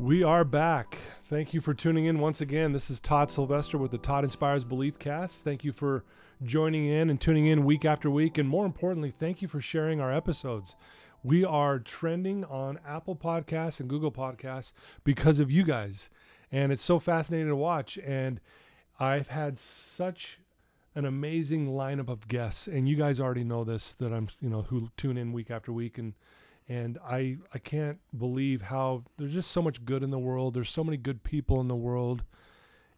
We are back. Thank you for tuning in once again. This is Todd Sylvester with the Todd Inspires Belief Cast. Thank you for joining in and tuning in week after week. And more importantly, thank you for sharing our episodes. We are trending on Apple Podcasts and Google Podcasts because of you guys. And it's so fascinating to watch. And I've had such an amazing lineup of guests. And you guys already know this that I'm, you know, who tune in week after week. And and I I can't believe how there's just so much good in the world. There's so many good people in the world,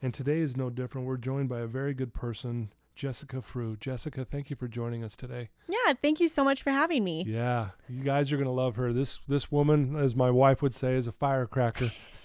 and today is no different. We're joined by a very good person, Jessica Frew. Jessica, thank you for joining us today. Yeah, thank you so much for having me. Yeah, you guys are gonna love her. This this woman, as my wife would say, is a firecracker.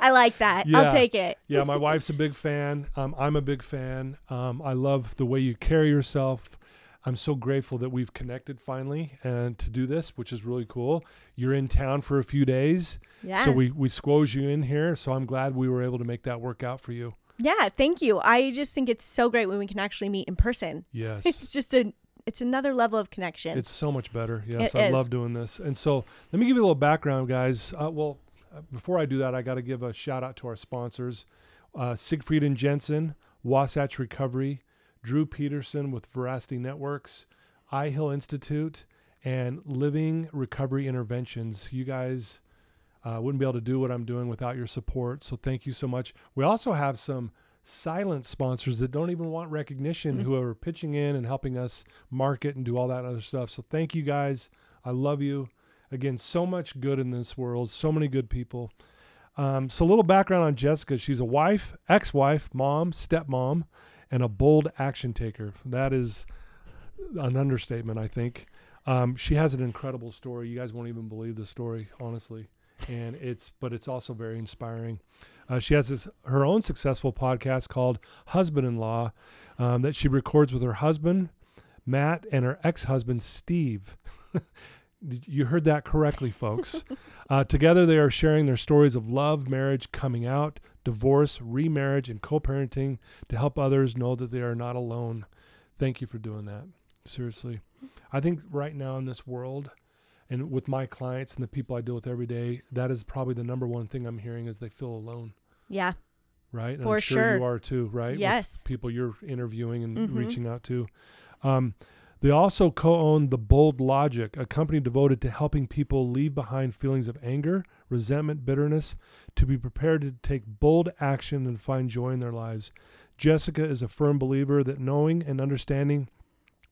I like that. Yeah. I'll take it. yeah, my wife's a big fan. Um, I'm a big fan. Um, I love the way you carry yourself. I'm so grateful that we've connected finally and to do this, which is really cool. You're in town for a few days, Yeah. so we we squoze you in here. So I'm glad we were able to make that work out for you. yeah, thank you. I just think it's so great when we can actually meet in person. Yes, It's just a it's another level of connection. it's so much better. Yes, It I is. love doing this. And so let me give you a little background, guys. Uh, well, uh, before I do that, I got to give a shout out to our sponsors, uh, Siegfried and Jensen, Wasatch Recovery, Drew Peterson with Veracity Networks, I Hill Institute, and Living Recovery Interventions. You guys uh, wouldn't be able to do what I'm doing without your support. So thank you so much. We also have some silent sponsors that don't even want recognition who are pitching in and helping us market and do all that other stuff. So thank you guys. I love you. Again, so much good in this world, so many good people. Um, so a little background on Jessica. She's a wife, ex-wife, mom, stepmom, and a bold action taker. That is an understatement, I think. Um, she has an incredible story. You guys won't even believe the story, honestly. And it's, but it's also very inspiring. Uh, she has this her own successful podcast called Husband in Law um, that she records with her husband Matt and her ex husband Steve. you heard that correctly, folks. uh, together, they are sharing their stories of love, marriage, coming out, divorce, remarriage, and co parenting to help others know that they are not alone. Thank you for doing that. Seriously. I think right now in this world, and with my clients and the people I deal with every day, that is probably the number one thing I'm hearing is they feel alone, yeah. right? And For I'm sure, you are too, right? With Yes. people you're interviewing and Mhm. reaching out to. Um, they also co-own the Bold Logic, a company devoted to helping people leave behind feelings of anger, resentment, bitterness, to be prepared to take bold action and find joy in their lives. Jessica is a firm believer that knowing and understanding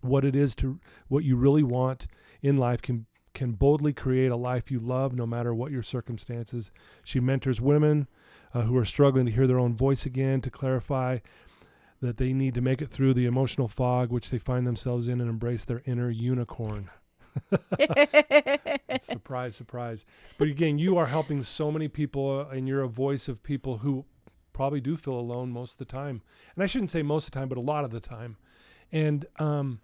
what it is to what you really want in life can can boldly create a life you love no matter what your circumstances. She mentors women uh, who are struggling to hear their own voice again to clarify that they need to make it through the emotional fog which they find themselves in and embrace their inner unicorn. surprise, surprise. But again, you are helping so many people, uh, and you're a voice of people who probably do feel alone most of the time. And I shouldn't say most of the time, but a lot of the time. And um,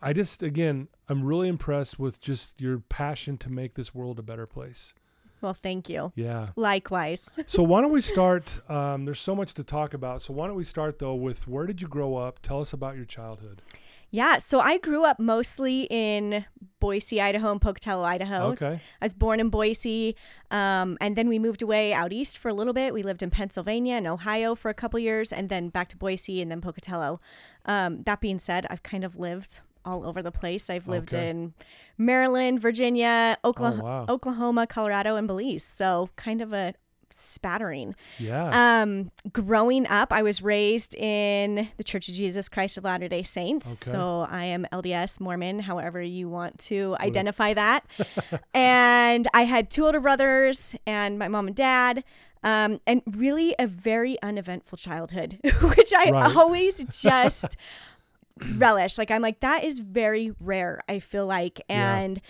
I just, again, I'm really impressed with just your passion to make this world a better place. Well, thank you. Yeah. Likewise. So why don't we start? Um, there's so much to talk about. So why don't we start though with where did you grow up? Tell us about your childhood. Yeah, so I grew up mostly in Boise, Idaho, and Pocatello, Idaho. Okay. I was born in Boise, um, and then we moved away out east for a little bit. We lived in Pennsylvania and Ohio for a couple years, and then back to Boise and then Pocatello. Um, that being said, I've kind of lived all over the place. I've lived Okay. in Maryland, Virginia, Oklahoma, Oh, wow. Oklahoma, Colorado, and Belize. So kind of a spattering. Yeah. Um, growing up, I was raised in the Church of Jesus Christ of Latter Day Saints. Okay. So I am LDS Mormon, however you want to identify that. and I had two older brothers and my mom and dad. Um, and really a very uneventful childhood, which I Right. always just relish. Like I'm like that is very rare. I feel like, Yeah. and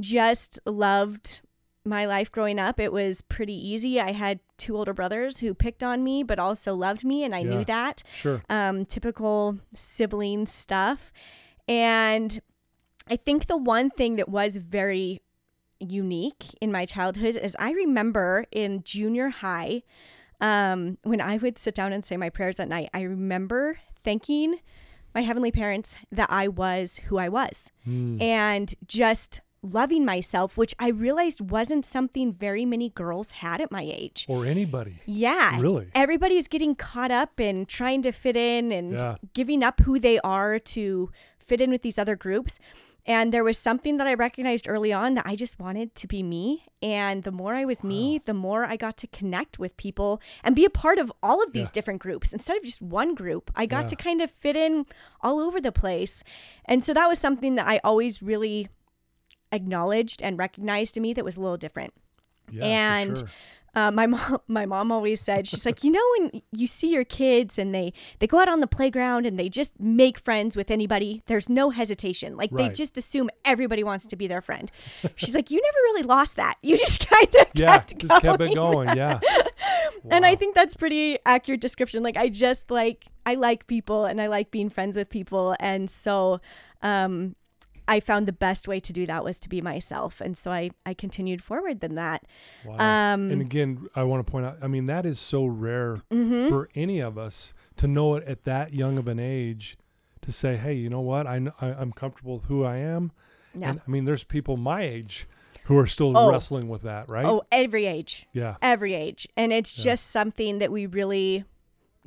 just loved my life growing up, it was pretty easy. I had two older brothers who picked on me, but also loved me, and I Yeah. knew that. Sure. Um, typical sibling stuff. And I think the one thing that was very unique in my childhood is I remember in junior high, um, when I would sit down and say my prayers at night, I remember thanking my heavenly parents that I was who I was Mm. and just loving myself, which I realized wasn't something very many girls had at my age. Or anybody. Yeah. Really? Everybody's getting caught up in trying to fit in and Yeah. giving up who they are to fit in with these other groups. And there was something that I recognized early on that I just wanted to be me. And the more I was me, the more I got to connect with people and be a part of all of these Yeah. different groups instead of just one group. I got Yeah. to kind of fit in all over the place. And so that was something that I always really acknowledged and recognized to me that was a little different. Yeah. And sure. Uh, my mom, my mom always said, she's like, you know, when you see your kids and they they go out on the playground and they just make friends with anybody, there's no hesitation. Like they just assume everybody wants to be their friend. She's like, you never really lost that. You just kind of Yeah. kept Just kept going. it going. Yeah. And I think that's pretty accurate description. Like I just like I like people and I like being friends with people, and so um, I found the best way to do that was to be myself, and so I I continued forward than that. Wow. Um, and again, I want to point out, I mean, that is so rare mhm. for any of us to know it at that young of an age to say, hey, you know what? I, I I'm comfortable with who I am. yeah. And I mean, there's people my age who are still Oh. wrestling with that, right? Oh, every age. Yeah. every age and it's Yeah. just something that we really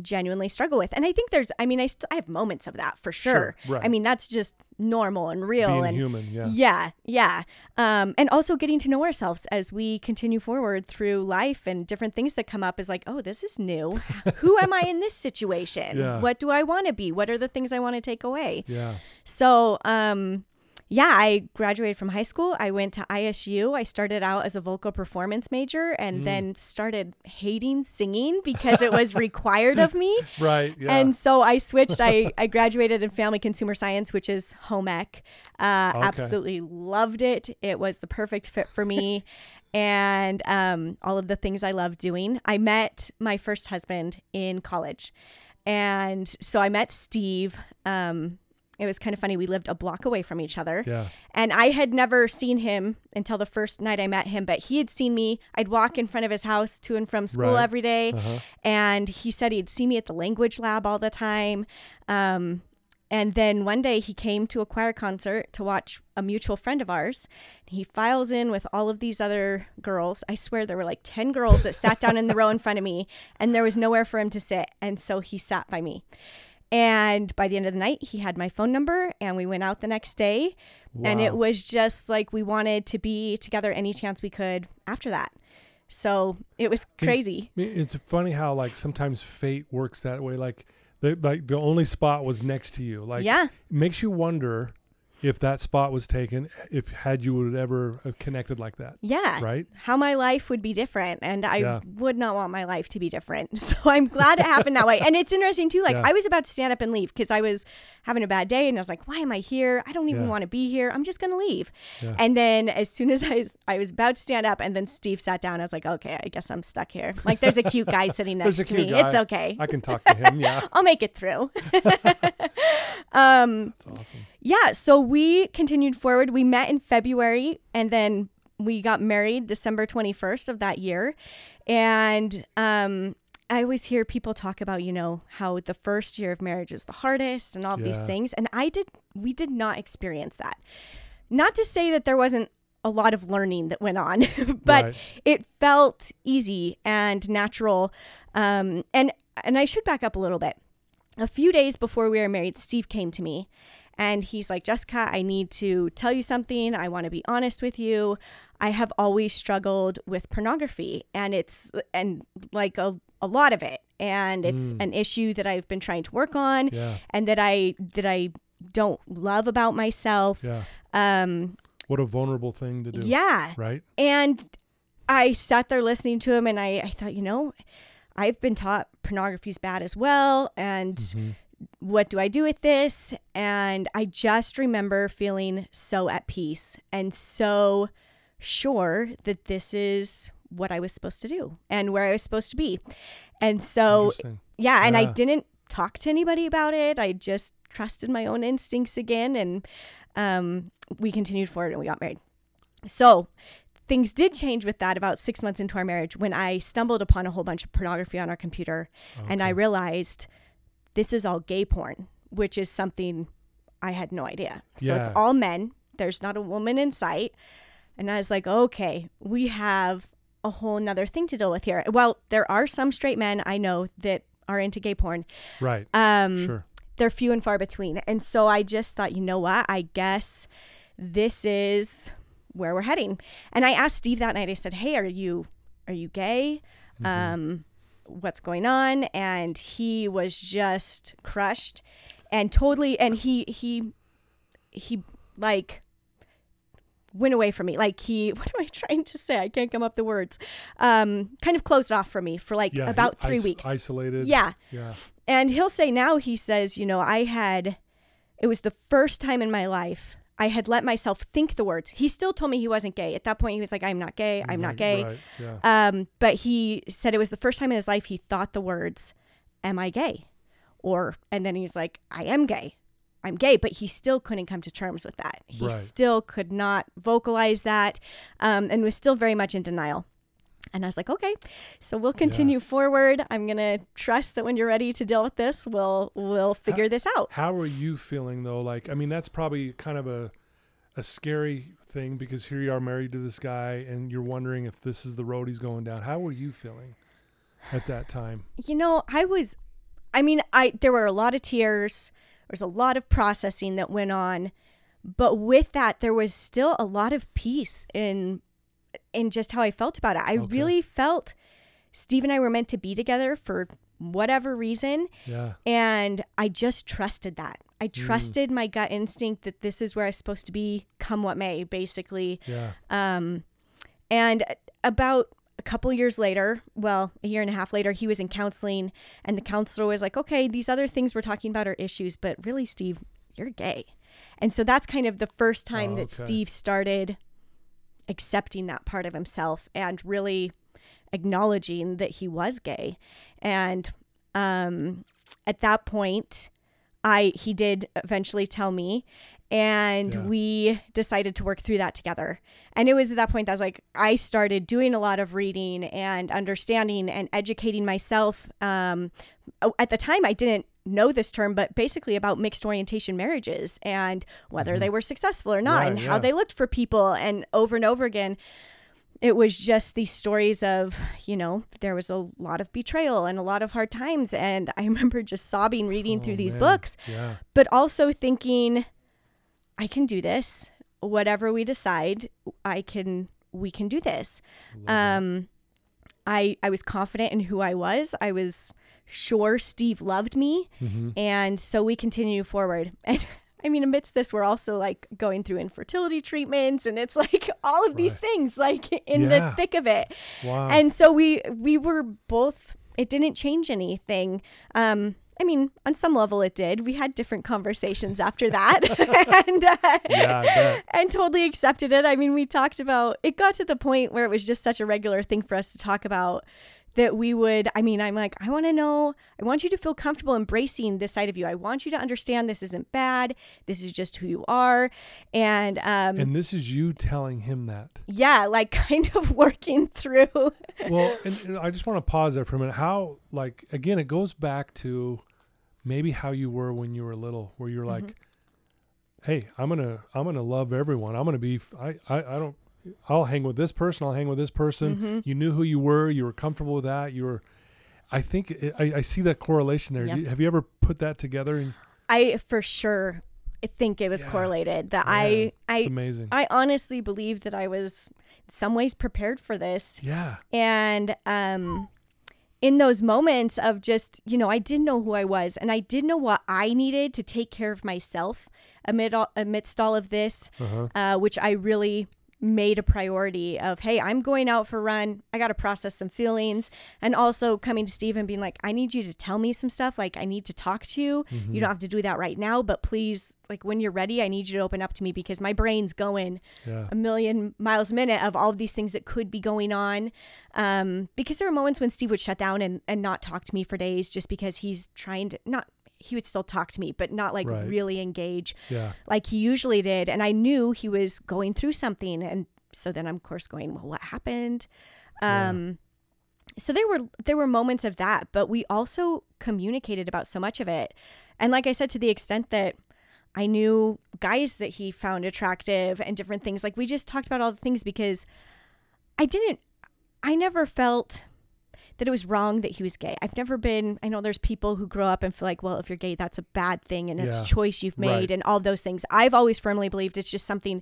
genuinely struggle with and i think there's i mean i, st- I have moments of that for sure, Sure, right. i mean that's just normal and real Being and human. Yeah. yeah yeah um, and also getting to know ourselves as we continue forward through life and different things that come up is like oh this is new who am i in this situation Yeah. what do i want to be what are the things i want to take away Yeah. so, um, yeah, I graduated from high school. I went to ISU. I started out as a vocal performance major and Mm. then started hating singing because it was required of me. Right. Yeah. And so I switched. I, I graduated in family consumer science, which is home ec. Uh, Okay. Absolutely loved it. It was the perfect fit for me. and um, all of the things I love doing. I met my first husband in college. And so I met Steve. Um, it was kind of funny. We lived a block away from each other. yeah. And I had never seen him until the first night I met him, but he had seen me. I'd walk in front of his house to and from school Right. every day, Uh-huh. And he said he'd see me at the language lab all the time. Um, and then one day he came to a choir concert to watch a mutual friend of ours. He files in with all of these other girls. I swear there were like 10 girls that sat down in the row in front of me, and there was nowhere for him to sit. And so he sat by me. And by the end of the night, he had my phone number, and we went out the next day. And it was just like we wanted to be together any chance we could after that. So it was crazy. It's funny how like sometimes fate works that way. Like the like the only spot was next to you. Like yeah. it makes you wonder if that spot was taken, if had you would ever connected like that, Yeah. right? How my life would be different. And I Yeah. would not want my life to be different. So I'm glad it happened that way. And it's interesting too. Like Yeah. I was about to stand up and leave because I was having a bad day and I was like, why am I here? I don't even Yeah. want to be here. I'm just going to leave. And then as soon as I was, I was about to stand up and then Steve sat down, I was like, okay, I guess I'm stuck here. Like there's a cute guy sitting next to me. It's okay. I can talk to him. Yeah, I'll make it through. um, that's awesome. yeah, so we continued forward. We met in February and then we got married December 21st of that year. And um I always hear people talk about, you know, how the first year of marriage is the hardest and all of these things, and I did we did not experience that. Not to say that there wasn't a lot of learning that went on, but Right. it felt easy and natural. Um, and and I should back up a little bit. A few days before we were married, Steve came to me and he's like, Jessica, I need to tell you something. I want to be honest with you. I have always struggled with pornography and it's and like a, a lot of it. And it's Mm. an issue that I've been trying to work on Yeah, and that I that I don't love about myself. yeah. Um What a vulnerable thing to do. yeah. Right. And I sat there listening to him and I, I thought, you know, I've been taught pornography is bad as well. And Mhm. what do I do with this? And I just remember feeling so at peace and so sure that this is what I was supposed to do and where I was supposed to be. And so, yeah, and I didn't talk to anybody about it. I just trusted my own instincts again, and um, we continued forward and we got married. So, things did change with that about six months into our marriage when I stumbled upon a whole bunch of pornography on our computer, and I realized this is all gay porn, which is something I had no idea. So it's all men. There's not a woman in sight. And I was like, okay, we have a whole nother thing to deal with here. Well, there are some straight men I know that are into gay porn. Right. Um, sure. They're few and far between. And so I just thought, you know what? I guess this is where we're heading. And I asked Steve that night. I said, "Hey, are you are you gay? Um, what's going on?" And he was just crushed and totally. And he he he like went away from me. Like he, what am I trying to say? I can't come up the words. Um, kind of closed off from me for like Yeah. about he three is- weeks. Isolated. yeah. Yeah. And he'll say now, he says, you know, I had, it was the first time in my life I had let myself think the words. He still told me he wasn't gay. At that point, he was like, I'm not gay. I'm not gay. Right. Yeah. Um, but he said it was the first time in his life he thought the words, Am I gay? Or, and then he's like, I am gay. I'm gay, but he still couldn't come to terms with that. He Right. still could not vocalize that um, and was still very much in denial. And I was like, okay, so we'll continue forward. I'm gonna trust that when you're ready to deal with this, we'll we'll figure this out. How are you feeling though? Like, I mean, that's probably kind of a a scary thing because here you are married to this guy and you're wondering if this is the road he's going down. How were you feeling at that time? You know, I was, I mean, I there were a lot of tears. There was a lot of processing that went on, but with that, there was still a lot of peace in in just how I felt about it. I Okay. really felt Steve and I were meant to be together for whatever reason. Yeah. And I just trusted that. I trusted my gut instinct that this is where I was supposed to be, come what may, basically. Yeah. Um, and about a couple years later, well, a year and a half later, he was in counseling, and the counselor was like, okay, these other things we're talking about are issues, but really, Steve, you're gay. And so that's kind of the first time Oh, that. Steve started accepting that part of himself and really acknowledging that he was gay. And um, at that point, I he did eventually tell me, and Yeah. we decided to work through that together. And it was at that point that I was like, I started doing a lot of reading and understanding and educating myself. Um, at the time, I didn't know this term, but basically about mixed orientation marriages and whether they were successful or not, Right, and how yeah. they looked for people, and over and over again it was just these stories of, you know, there was a lot of betrayal and a lot of hard times. And I remember just sobbing reading Oh, through these man. books, Yeah. but also thinking, I can do this. Whatever we decide, I can, we can do this. Um, I, I was confident in who I was. I was sure Steve loved me. Mm-hmm. And so we continue forward. And I mean, amidst this, we're also like going through infertility treatments, and it's like all of these Right. things, like in Yeah. the thick of it. Wow. And so we we were both. It didn't change anything. Um, I mean, on some level, it did. We had different conversations after that, and uh, Yeah, and totally accepted it. I mean, we talked about it. Got to the point where it was just such a regular thing for us to talk about that we would i mean i'm like i want to know i want you to feel comfortable embracing this side of you i want you to understand this isn't bad this is just who you are and um and this is you telling him that. yeah like kind of working through well, and, and I just want to pause there for a minute. How, like, again, it goes back to maybe how you were when you were little, where you're like, "Hey, I'm gonna, I'm gonna love everyone. I'm gonna be, I, I, I don't, I'll hang with this person. I'll hang with this person. You knew who you were. You were comfortable with that. You were." I think it, I, I see that correlation there. Yep. You- Have you ever put that together? And, i for sure think it was Yeah. correlated that Yeah, i i amazing. i honestly believe that i was in some ways prepared for this yeah. and um in those moments of just you know i didn't know who i was and i didn't know what i needed to take care of myself amid all, amidst all of this Uh-huh. uh, which i really made a priority of, hey, I'm going out for a run. I got to process some feelings. And also coming to Steve and being like, I need you to tell me some stuff. Like, I need to talk to you. Mm-hmm. You don't have to do that right now, but please, like, when you're ready, I need you to open up to me because my brain's going Yeah. a million miles a minute of all of these things that could be going on. Um, because there were moments when Steve would shut down and, and not talk to me for days just because he's trying to not, he would still talk to me, but not like Right. really engage Yeah. like he usually did. And I knew he was going through something. And so then I'm of course going, well, what happened? Yeah. Um, so there were there were moments of that, but we also communicated about so much of it. And like I said, to the extent that I knew guys that he found attractive and different things. Like we just talked about all the things because I didn't I never felt that it was wrong that he was gay. I've never been I know there's people who grow up and feel like, well, if you're gay, that's a bad thing and it's a choice you've made Right. and all those things. I've always firmly believed it's just something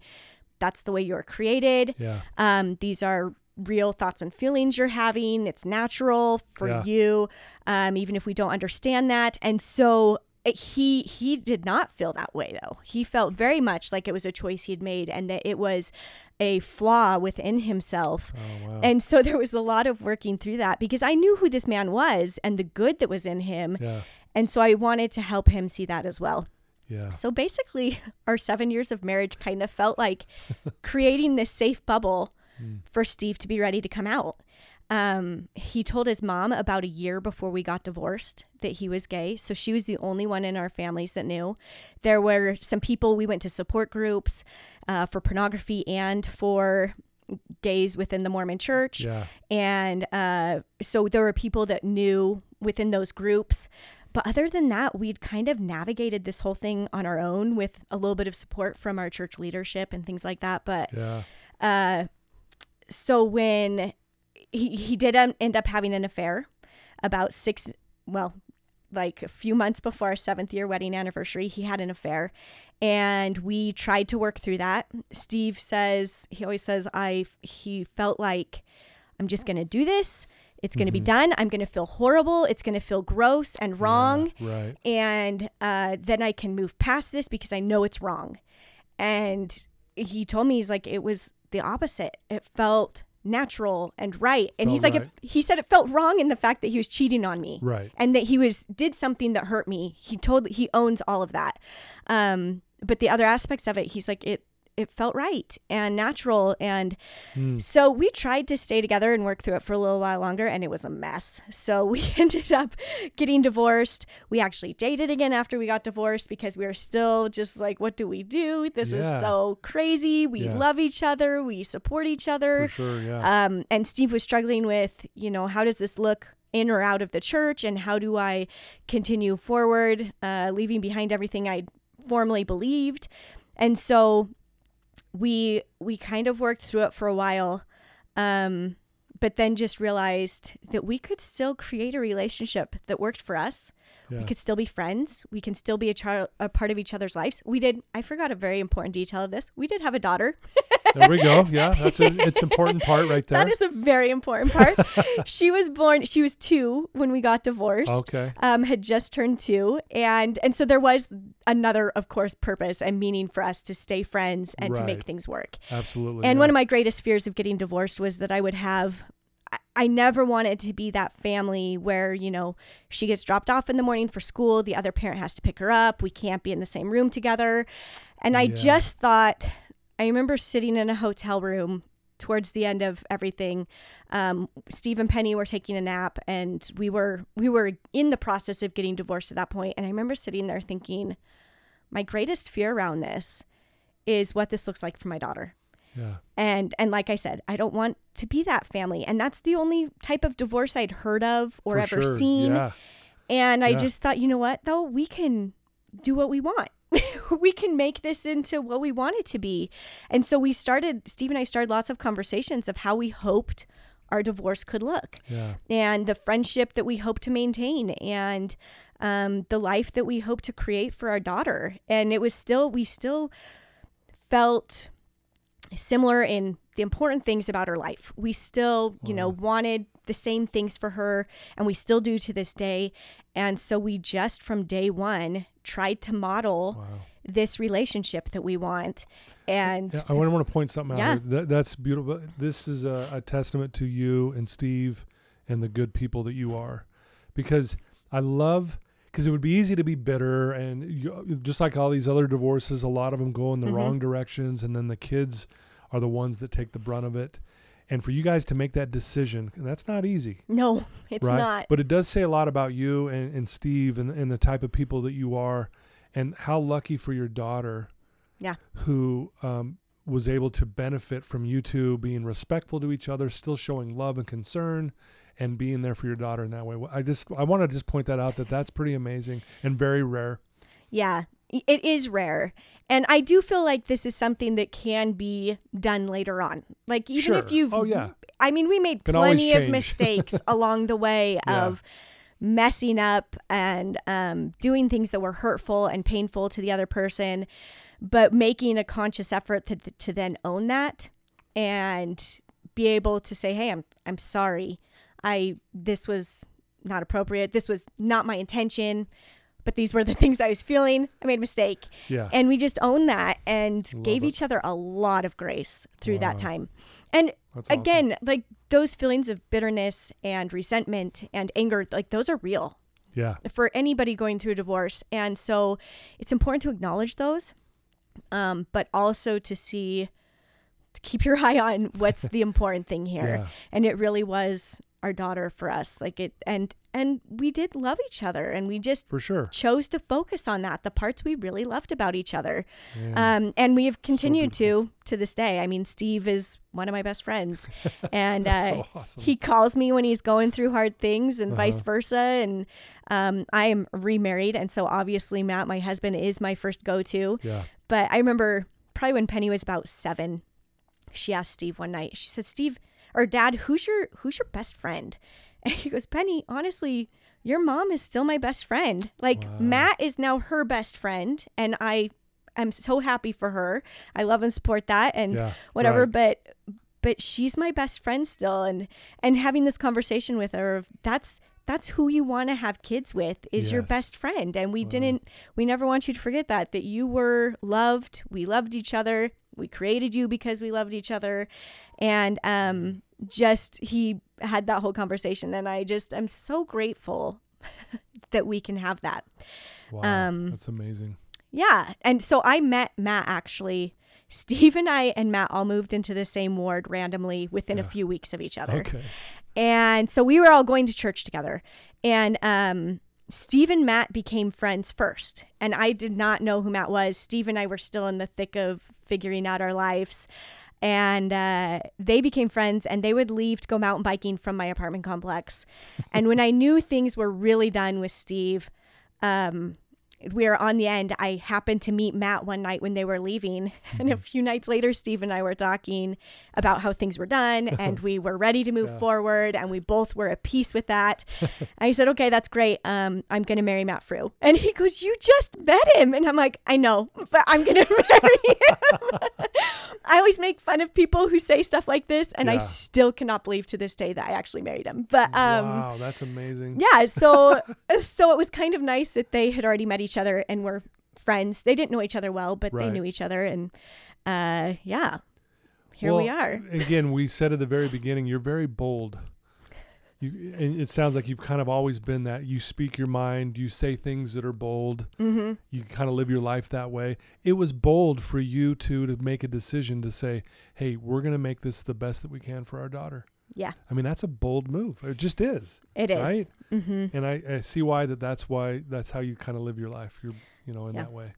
that's the way you're created. Yeah. Um, these are real thoughts and feelings you're having. It's natural for Yeah. you, um, even if we don't understand that. And so he he did not feel that way though. He felt very much like it was a choice he had made and that it was a flaw within himself. Oh wow. And so there was a lot of working through that because I knew who this man was and the good that was in him. yeah. And so I wanted to help him see that as well. Yeah. So basically, our seven years of marriage kind of felt like creating this safe bubble hmm. for Steve to be ready to come out. Um, he told his mom about a year before we got divorced that he was gay. So she was the only one in our families that knew. There were some people we went to support groups uh, for pornography and for gays within the Mormon church. Yeah. And uh, so there were people that knew within those groups. But other than that, we'd kind of navigated this whole thing on our own with a little bit of support from our church leadership and things like that. But Yeah. uh, so when he, he did end up having an affair about six, well, like a few months before our seventh year wedding anniversary, he had an affair. And we tried to work through that. Steve says, he always says, I, he felt like I'm just going to do this. It's going to be done. I'm going to feel horrible. It's going to feel gross and wrong Yeah, Right. and uh, then I can move past this because I know it's wrong. And he told me he's like it was the opposite. It felt natural and right. And he's like, right. if, he said it felt wrong in the fact that he was cheating on me, Right. and that he was did something that hurt me. He told he owns all of that. Um, but the other aspects of it, he's like it. It felt right and natural, and Hmm. so we tried to stay together and work through it for a little while longer, and it was a mess. So we ended up getting divorced. We actually dated again after we got divorced because we were still just like, what do we do? This Yeah. is so crazy. We Yeah. love each other. We support each other. Sure. Yeah. Um, and Steve was struggling with, you know, how does this look in or out of the church, and how do I continue forward, uh, leaving behind everything I formerly believed, and so we we kind of worked through it for a while, um, but then just realized that we could still create a relationship that worked for us. Yeah. We could still be friends. We can still be a, char- a part of each other's lives. We did. I forgot a very important detail of this. We did have a daughter. there we go. Yeah. That's a it's important part right there. That is a very important part. she was born. She was two when we got divorced. okay. Um, had just turned two, and and so there was another, of course, purpose and meaning for us to stay friends and to make things work. Absolutely. And yeah. one of my greatest fears of getting divorced was that I would have. I- never wanted to be that family where, you know, she gets dropped off in the morning for school, the other parent has to pick her up, we can't be in the same room together. And I Yeah. just thought, I remember sitting in a hotel room towards the end of everything. Um, Steve and Penny were taking a nap and we were we were in the process of getting divorced at that point. And I remember sitting there thinking, my greatest fear around this is what this looks like for my daughter yeah. and and like i said i don't want to be that family and that's the only type of divorce i'd heard of or For ever sure. seen Yeah. and i Yeah. just thought you know what though we can do what we want we can make this into what we want it to be and so we started steve and i started lots of conversations of how we hoped our divorce could look Yeah. and the friendship that we hope to maintain and um, the life that we hope to create for our daughter and it was still we still felt similar in the important things about her life we still you know wanted the same things for her and we still do to this day and so we just from day one tried to model Wow. this relationship that we want. And Yeah, I want, to point something out. Yeah. here. That, that's beautiful. This is a, a testament to you and Steve and the good people that you are, because I love. Because it would be easy to be bitter, and you, just like all these other divorces, a lot of them go in the Mhm. wrong directions, and then the kids are the ones that take the brunt of it. And for you guys to make that decision, that's not easy. no, it's right? not. But it does say a lot about you and, and Steve and, and the type of people that you are, and how lucky for your daughter, Yeah. who um, was able to benefit from you two being respectful to each other, still showing love and concern, and being there for your daughter in that way. I just I want to just point that out that that's pretty amazing and very rare. Yeah, it is rare. And I do feel like this is something that can be done later on. Like even if you've Oh, yeah. I mean, we made Can plenty of mistakes along the way Yeah. of messing up and um, doing things that were hurtful and painful to the other person, but making a conscious effort to, to then own that and be able to say, "Hey, I'm I'm sorry. I this was not appropriate. This was not my intention." But these were the things I was feeling. I made a mistake. Yeah. And we just owned that and Love gave it. each other a lot of grace through Wow. that time. And That's awesome. again, like those feelings of bitterness and resentment and anger, like those are real Yeah. for anybody going through a divorce. And so it's important to acknowledge those, um, but also to see, to keep your eye on what's the important thing here. Yeah. And it really was our daughter for us. Like it, and, and we did love each other and we just For sure. chose to focus on that, the parts we really loved about each other. Yeah. Um, and we have continued beautiful. to to this day. I mean, Steve is one of my best friends, and uh, so awesome. he calls me when he's going through hard things, and vice Uh-huh. versa. And um, I am remarried, and so obviously Matt, my husband, is my first go to. yeah. But I remember probably when Penny was about seven, she asked Steve one night. She said, "Steve or Dad, who's your who's your best friend?" And he goes, "Penny, honestly." Your mom is still my best friend. Like Wow. Matt is now her best friend, and I am so happy for her. I love and support that, and Yeah. whatever. Right. But but she's my best friend still, and and having this conversation with her, that's that's who you want to have kids with is your best friend, and we Wow. didn't. We never want you to forget that that you were loved. We loved each other. We created you because we loved each other, and um, just he had that whole conversation, and I just I'm so grateful that we can have that. Wow. um, That's amazing. Yeah. And so I met Matt actually. Steve and I and Matt all moved into the same ward randomly within a few weeks of each other. Okay. And so we were all going to church together. And um, Steve and Matt became friends first. And I did not know who Matt was. Steve and I were still in the thick of figuring out our lives. And uh, they became friends, and they would leave to go mountain biking from my apartment complex. and when I knew things were really done with Steve, um, we were on the end. I happened to meet Matt one night when they were leaving. And a few nights later, Steve and I were talking about how things were done and we were ready to move Yeah. forward and we both were at peace with that. I said, okay, that's great. Um, I'm going to marry Matt Frew. And he goes, you just met him. And I'm like, I know, but I'm going to marry him. I always make fun of people who say stuff like this. And I still cannot believe to this day that I actually married him. But, um, wow, that's amazing. yeah so so it was kind of nice that they had already met each other and were friends they didn't know each other well but they knew each other and uh yeah here we are Again, we said at the very beginning, you're very bold. You, and it sounds like you've kind of always been that. You speak your mind. You say things that are bold. mm-hmm. You kind of live your life that way. It was bold for you two to make a decision to say, "Hey, we're going to make this the best that we can for our daughter." Yeah I mean, that's a bold move. It just is, it is right? mm-hmm. And I, I see why that. That's why that's how you kind of live your life. You're, you know, in Yeah. that way.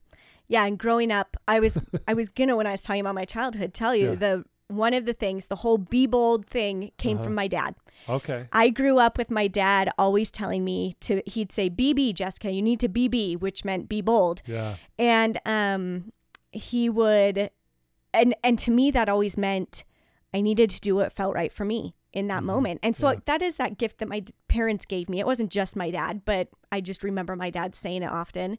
yeah and growing up i was i was gonna when i was telling about my childhood tell you Yeah. the one of the things the whole be bold thing came Uh-huh. from my dad Okay. I grew up with my dad always telling me to he'd say BB Jessica you need to BB which meant be bold Yeah. and um he would and and to me that always meant i needed to do what felt right for me in that Mhm. moment and so Yeah. that is that gift that my parents gave me it wasn't just my dad but i just remember my dad saying it often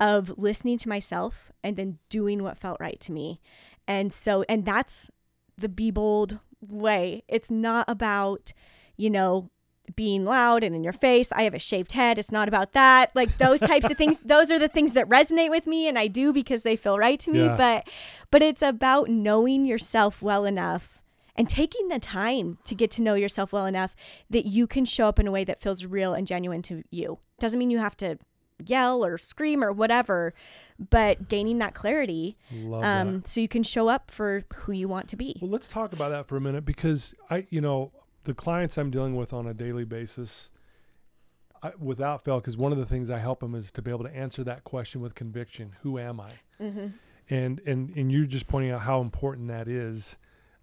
of listening to myself and then doing what felt right to me and so and that's the be bold way it's not about you know being loud and in your face. I have a shaved head. It's not about that. Like those types of things. Those are the things that resonate with me and I do because they feel right to me. Yeah. But but it's about knowing yourself well enough and taking the time to get to know yourself well enough that you can show up in a way that feels real and genuine to you. Doesn't mean you have to yell or scream or whatever, but gaining that clarity Love um, that. so you can show up for who you want to be. Well, let's talk about that for a minute because I, you know, the clients I'm dealing with on a daily basis, I, without fail, because one of the things I help them is to be able to answer that question with conviction: Who am I? Mm-hmm. And and and you're just pointing out how important that is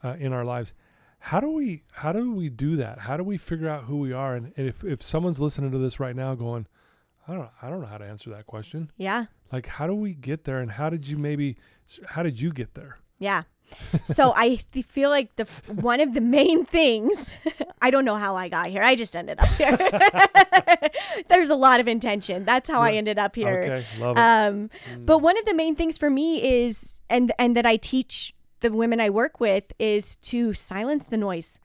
uh, in our lives. How do we how do we do that? How do we figure out who we are? And, and if if someone's listening to this right now, going, I don't I don't know how to answer that question. Yeah. Like, how do we get there? And how did you maybe how did you get there? Yeah. so I th- feel like the one of the main things I don't know how I got here. I just ended up here. There's a lot of intention. That's how I ended up here. Okay, love it. Um, Mm. but one of the main things for me is and and that I teach the women I work with is to silence the noise.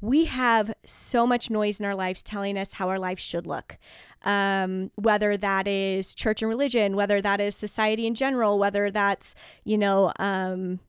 We have so much noise in our lives telling us how our lives should look. Um, whether that is church and religion, whether that is society in general, whether that's, you know, um,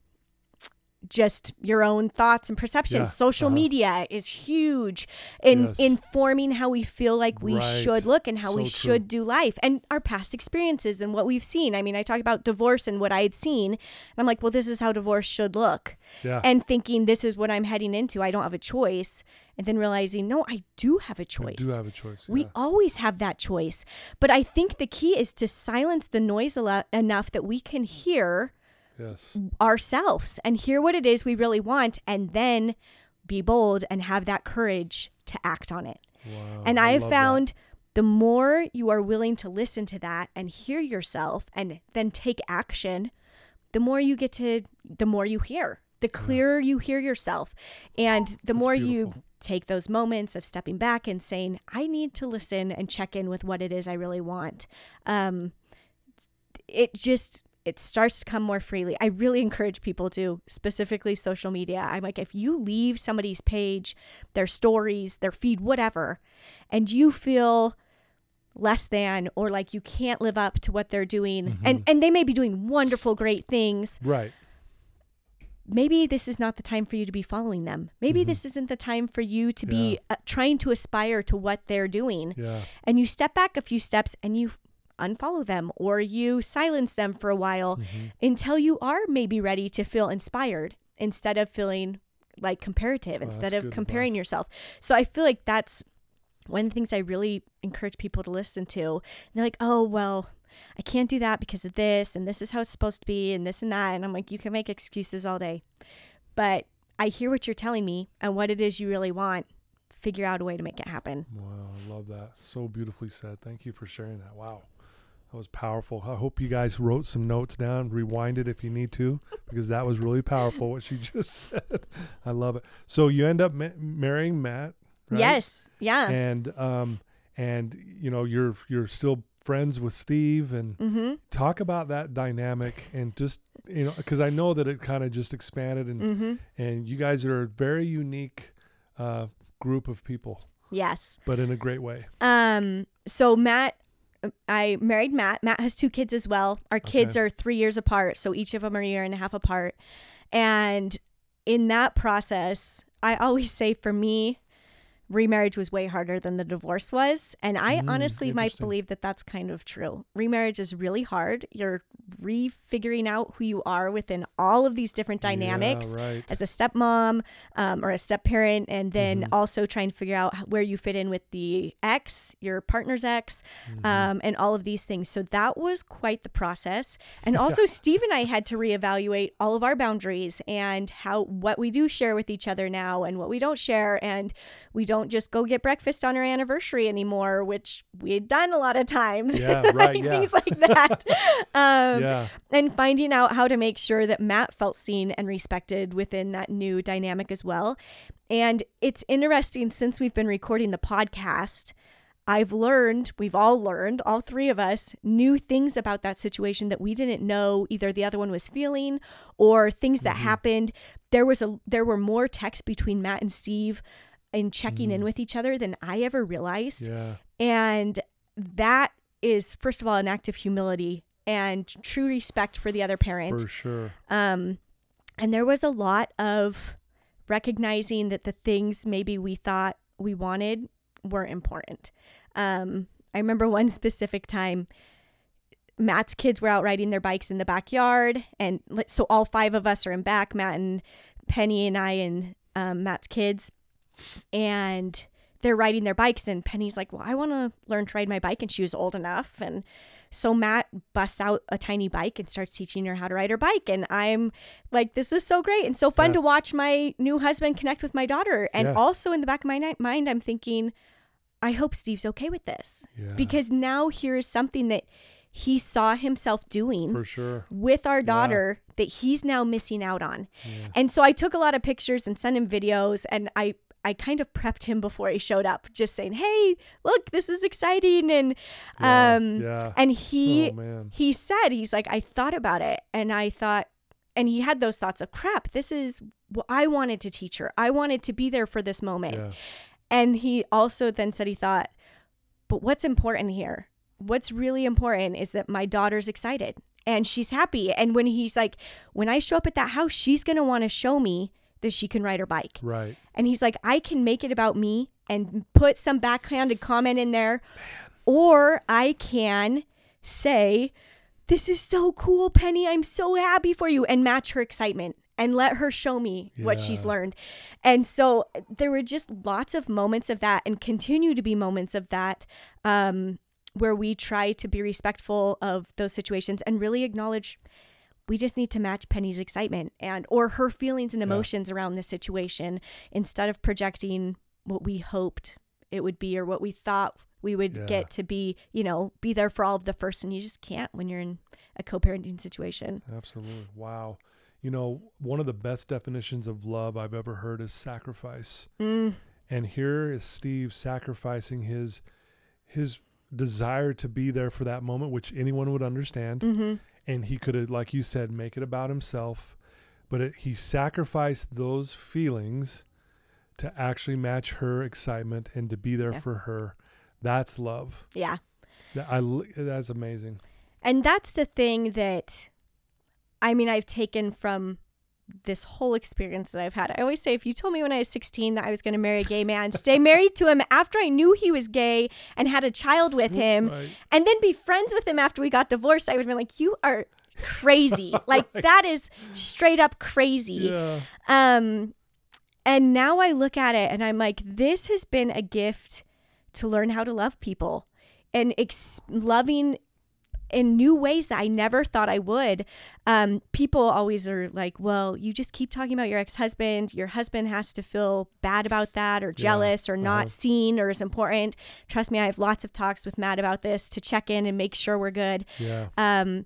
just your own thoughts and perceptions. Yeah, Social uh-huh. media is huge in Yes. informing how we feel like we Right. should look and how we So true. should do life and our past experiences and what we've seen. I mean, I talked about divorce and what I had seen, and I'm like, well, this is how divorce should look. yeah. And thinking this is what I'm heading into. I don't have a choice. And then realizing, no, I do have a I choice. do have a choice. We always have that choice. But I think the key is to silence the noise enough that we can hear yes. ourselves and hear what it is we really want and then be bold and have that courage to act on it. Wow. and I have love that. found the more you are willing to listen to that and hear yourself and then take action, the more you get to, the more you hear, the clearer you hear yourself. And the That's more you take those moments of stepping back and saying, I need to listen and check in with what it is I really want. Um, it just, it starts to come more freely. I really encourage people to, specifically social media. I'm like, if you leave somebody's page, their stories, their feed, whatever, and you feel less than or like you can't live up to what they're doing and and they may be doing wonderful great things Right. maybe this is not the time for you to be following them maybe this isn't the time for you to be uh, trying to aspire to what they're doing Yeah. and you step back a few steps and you unfollow them or you silence them for a while mm-hmm. until you are maybe ready to feel inspired instead of feeling like comparative instead of comparing advice. yourself so i feel like that's one of the things i really encourage people to listen to and they're like oh well i can't do that because of this and this is how it's supposed to be and this and that and i'm like you can make excuses all day but i hear what you're telling me and what it is you really want figure out a way to make it happen Wow. I love that. So beautifully said. Thank you for sharing that. Wow. That was powerful. I hope you guys wrote some notes down, rewind it if you need to, because that was really powerful what she just said. I love it. So you end up ma- marrying Matt, right? yes yeah And um and you know you're you're still friends with Steve and mm-hmm talk about that dynamic and just you know because I know that it kind of just expanded and mm-hmm and you guys are a very unique uh, group of people, yes but in a great way. Um, so Matt, I married Matt. Matt has two kids as well. Our kids Okay. are three years apart, so each of them are a year and a half apart. And in that process, I always say for me, remarriage was way harder than the divorce was. And I Mm, honestly might believe that that's kind of true. Remarriage is really hard. You're refiguring out who you are within all of these different dynamics Yeah, right. as a stepmom um, or a step parent, and then Mhm. also trying to figure out where you fit in with the ex, your partner's ex, Mm-hmm. um, and all of these things. So that was quite the process. And also, Steve and I had to reevaluate all of our boundaries and how what we do share with each other now and what we don't share. And we don't just go get breakfast on our anniversary anymore, which we had done a lot of times. Yeah, right, Like, yeah. Things like that. um, yeah, and finding out how to make sure that Matt felt seen and respected within that new dynamic as well. And it's interesting since we've been recording the podcast, I've learned, we've all learned, all three of us, new things about that situation that we didn't know either the other one was feeling or things that happened. There was a there were more texts between Matt and Steve in checking in Mhm. with each other than I ever realized. Yeah. And that is, first of all, an act of humility and true respect for the other parent. For sure. Um, and there was a lot of recognizing that the things maybe we thought we wanted weren't important. Um, I remember one specific time. Matt's kids were out riding their bikes in the backyard, and so all five of us are in back. Matt and Penny and I and um, Matt's kids, and they're riding their bikes. And Penny's like, "Well, I want to learn to ride my bike," and she was old enough, and so Matt busts out a tiny bike and starts teaching her how to ride her bike. And I'm like, this is so great and so fun Yeah. to watch my new husband connect with my daughter. And Yeah. also in the back of my mind, I'm thinking, I hope Steve's okay with this Yeah. because now here is something that he saw himself doing for sure. with our daughter that he's now missing out on. Yeah. And so I took a lot of pictures and sent him videos and I I kind of prepped him before he showed up just saying, "Hey, look, this is exciting." And Yeah. um yeah. and he oh he said he's like I thought about it and I thought and he had those thoughts of crap, this is what I wanted to teach her. I wanted to be there for this moment. Yeah. And he also then said he thought, but what's important here? What's really important is that my daughter's excited and she's happy. And when he's like, when I show up at that house, she's going to want to show me that she can ride her bike. Right. And he's like, I can make it about me and put some backhanded comment in there. Or I can say, This is so cool, Penny. I'm so happy for you. And match her excitement and let her show me what she's learned. And so there were just lots of moments of that and continue to be moments of that um, where we try to be respectful of those situations and really acknowledge we just need to match Penny's excitement and or her feelings and Yeah. emotions around this situation instead of projecting what we hoped it would be or what we thought we would Yeah. get to be, you know, be there for all of the first and you just can't when you're in a co-parenting situation. Absolutely. Wow. You know, one of the best definitions of love I've ever heard is sacrifice. Mm, And here is Steve sacrificing his his desire to be there for that moment, which anyone would understand. hmm And he could have, like you said, make it about himself. But it, he sacrificed those feelings to actually match her excitement and to be there Yeah. for her. That's love. Yeah. That I that's amazing. And that's the thing that I mean I've taken from this whole experience that I've had. I always say if you told me when I was 16 that I was going to marry a gay man, stay married to him after I knew he was gay and had a child with him Right. and then be friends with him after we got divorced, I would have been like you are crazy. like that is straight up crazy. Yeah. Um, and now I look at it and I'm like, this has been a gift to learn how to love people and ex- loving in new ways that I never thought I would. Um, people always are like, well, you just keep talking about your ex husband. Your husband has to feel bad about that or jealous or not uh-huh. seen or is important. Trust me, I have lots of talks with Matt about this to check in and make sure we're good. Yeah. Um,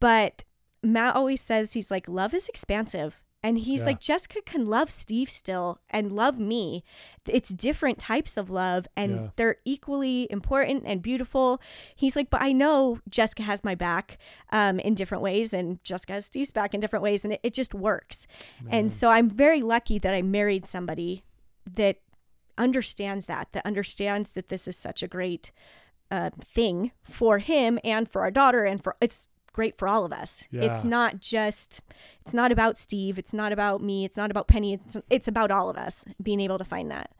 but Matt always says he's like, love is expansive. And he's Yeah. like, Jessica can love Steve still and love me. It's different types of love and Yeah. they're equally important and beautiful. He's like, but I know Jessica has my back um, in different ways and Jessica has Steve's back in different ways. And it, it just works. And so I'm very lucky that I married somebody that understands that, that understands that this is such a great uh, thing for him and for our daughter and for it's great for all of us. Yeah. It's not just it's not about Steve, it's not about me, it's not about Penny, it's it's about all of us being able to find that.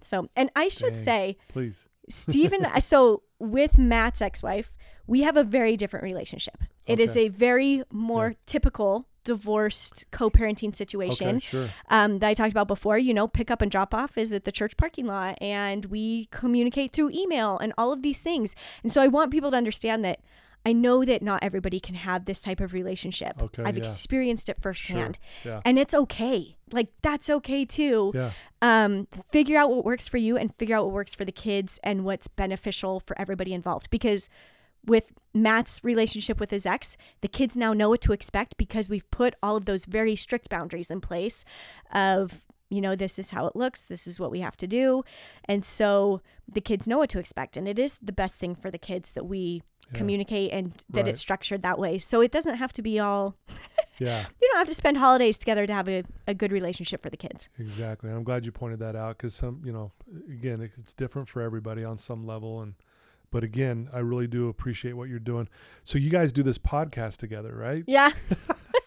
So, and I should Dang. say Please. Stephen, so with Matt's ex-wife, we have a very different relationship. It is Okay. a very more typical divorced co-parenting situation Okay, sure. um, that I talked about before. You know, pick up and drop off is at the church parking lot, and we communicate through email and all of these things. And so I want people to understand that I know that not everybody can have this type of relationship. Okay, I've yeah. experienced it firsthand, Yeah. and it's okay. Like that's okay too. Yeah. Um, figure out what works for you, and figure out what works for the kids, and what's beneficial for everybody involved. Because with Matt's relationship with his ex, the kids now know what to expect because we've put all of those very strict boundaries in place of, you know, this is how it looks, this is what we have to do. And so the kids know what to expect. And it is the best thing for the kids that we Yeah. communicate and that Right. it's structured that way. So it doesn't have to be all Yeah, you don't have to spend holidays together to have a, a good relationship for the kids. exactly. And I'm glad you pointed that out because some, you know, again, it's different for everybody on some level. And, but again, I really do appreciate what you're doing. So you guys do this podcast together, right? Yeah.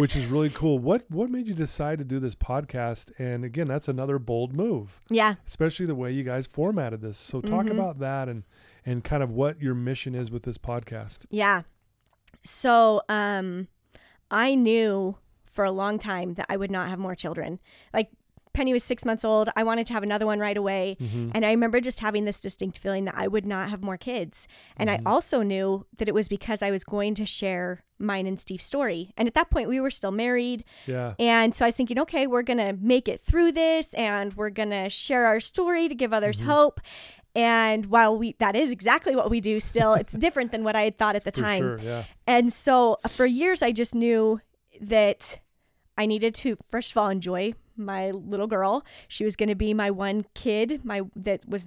Which is really cool. What what made you decide to do this podcast? And again, that's another bold move, Yeah. especially the way you guys formatted this. So talk Mhm. about that and and kind of what your mission is with this podcast. Yeah. So, um, I knew for a long time that I would not have more children. Like Penny was six months old. I wanted to have another one right away. Mm-hmm. And I remember just having this distinct feeling that I would not have more kids. And Mhm. I also knew that it was because I was going to share mine and Steve's story. And at that point, we were still married. Yeah. And so I was thinking, okay, we're going to make it through this and we're going to share our story to give others Mhm. hope. And while we that is exactly what we do still, it's different than what I had thought at the For time. sure. Yeah. And so uh, for years, I just knew that I needed to, first of all, enjoy my little girl. She was going to be my one kid, my that was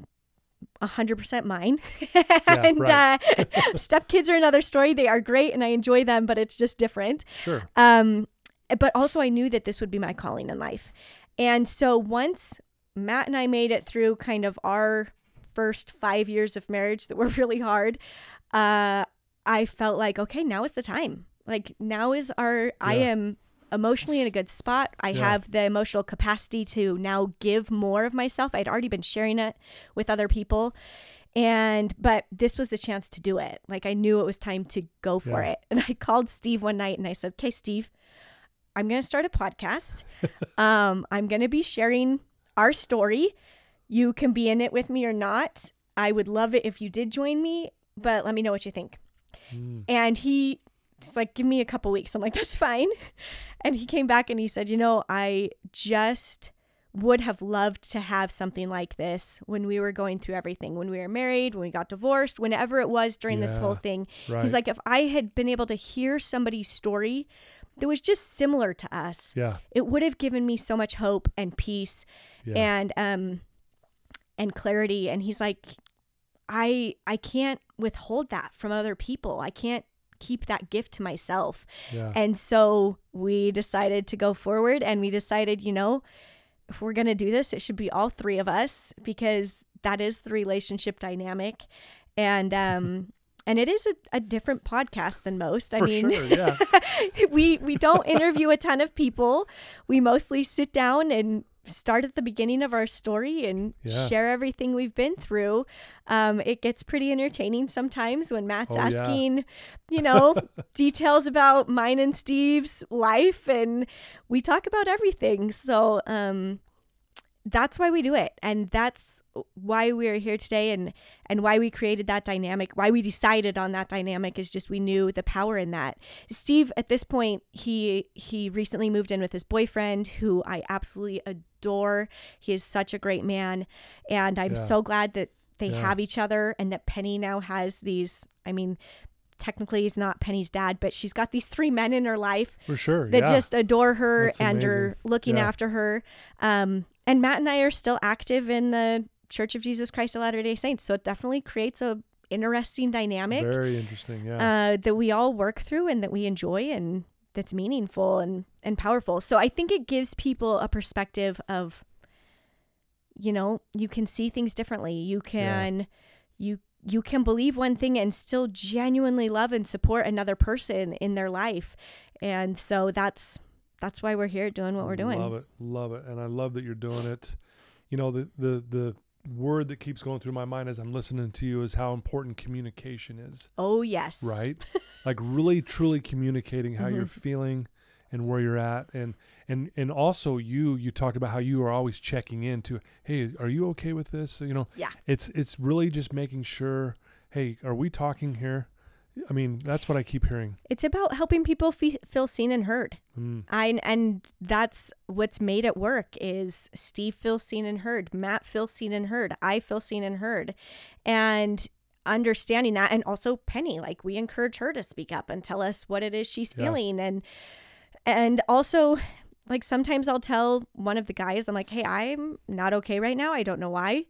100% mine. and right. uh, step kids are another story. They are great and I enjoy them, but it's just different. Sure. Um, but also, I knew that this would be my calling in life. And so once Matt and I made it through kind of our first five years of marriage that were really hard, uh, I felt like, okay, now is the time. Like, now is our, I am emotionally in a good spot. I Yeah. have the emotional capacity to now give more of myself. I'd already been sharing it with other people. And, but this was the chance to do it. Like, I knew it was time to go for Yeah. it. And I called Steve one night and I said, okay, Steve, I'm going to start a podcast. um, I'm going to be sharing our story. You can be in it with me or not. I would love it if you did join me, but let me know what you think. Mm. And he just like, give me a couple weeks. I'm like, that's fine. And he came back and he said, you know, I just would have loved to have something like this when we were going through everything, when we were married, when we got divorced, whenever it was during this whole thing. Right. He's like, if I had been able to hear somebody's story that was just similar to us, yeah. it would have given me so much hope and peace Yeah. and um and clarity. And he's like, I I can't withhold that from other people. I can't keep that gift to myself. yeah. And so we decided to go forward and we decided, you know, if we're going to do this, it should be all three of us because that is the relationship dynamic. And um and it is a, a different podcast than most. I For mean, sure. Yeah. we we don't interview a ton of people. We mostly sit down and start at the beginning of our story and Yeah. share everything we've been through. Um, it gets pretty entertaining sometimes when Matt's Oh, yeah. asking, you know, details about mine and Steve's life, and we talk about everything. So um, that's why we do it, and that's why we're here today, and and why we created that dynamic. Why we decided on that dynamic is just we knew the power in that. Steve, at this point, he he recently moved in with his boyfriend, who I absolutely adore. He is such a great man, and I'm Yeah. so glad that they Yeah. have each other, and that Penny now has these. I mean. Technically, he's not Penny's dad, but she's got these three men in her life For sure. that yeah. just adore her That's and are looking Yeah. after her. Um, and Matt and I are still active in the Church of Jesus Christ of Latter Day Saints, so it definitely creates a interesting dynamic Very interesting. Yeah. uh, that we all work through and that we enjoy and that's meaningful and and powerful. So I think it gives people a perspective of, you know, you can see things differently. You can, you you can believe one thing and still genuinely love and support another person in their life, and so that's that's why we're here doing what we're doing. Love it, love it, and I love that you're doing it. You know, the the the word that keeps going through my mind as I'm listening to you is how important communication is. Oh yes, Right? like really, truly communicating how you're Mhm. feeling and where you're at, and and and also you you talked about how you are always checking in to, hey, are you okay with this? You know, Yeah. it's it's really just making sure, hey, are we talking here? I mean, that's what I keep hearing. It's about helping people fe- feel seen and heard. Mm, I and that's what's made it work is Steve feels seen and heard, Matt feels seen and heard, I feel seen and heard, and understanding that, and also Penny, like we encourage her to speak up and tell us what it is she's Yeah. feeling, and and also like sometimes I'll tell one of the guys, I'm like, hey, I'm not okay right now. I don't know why.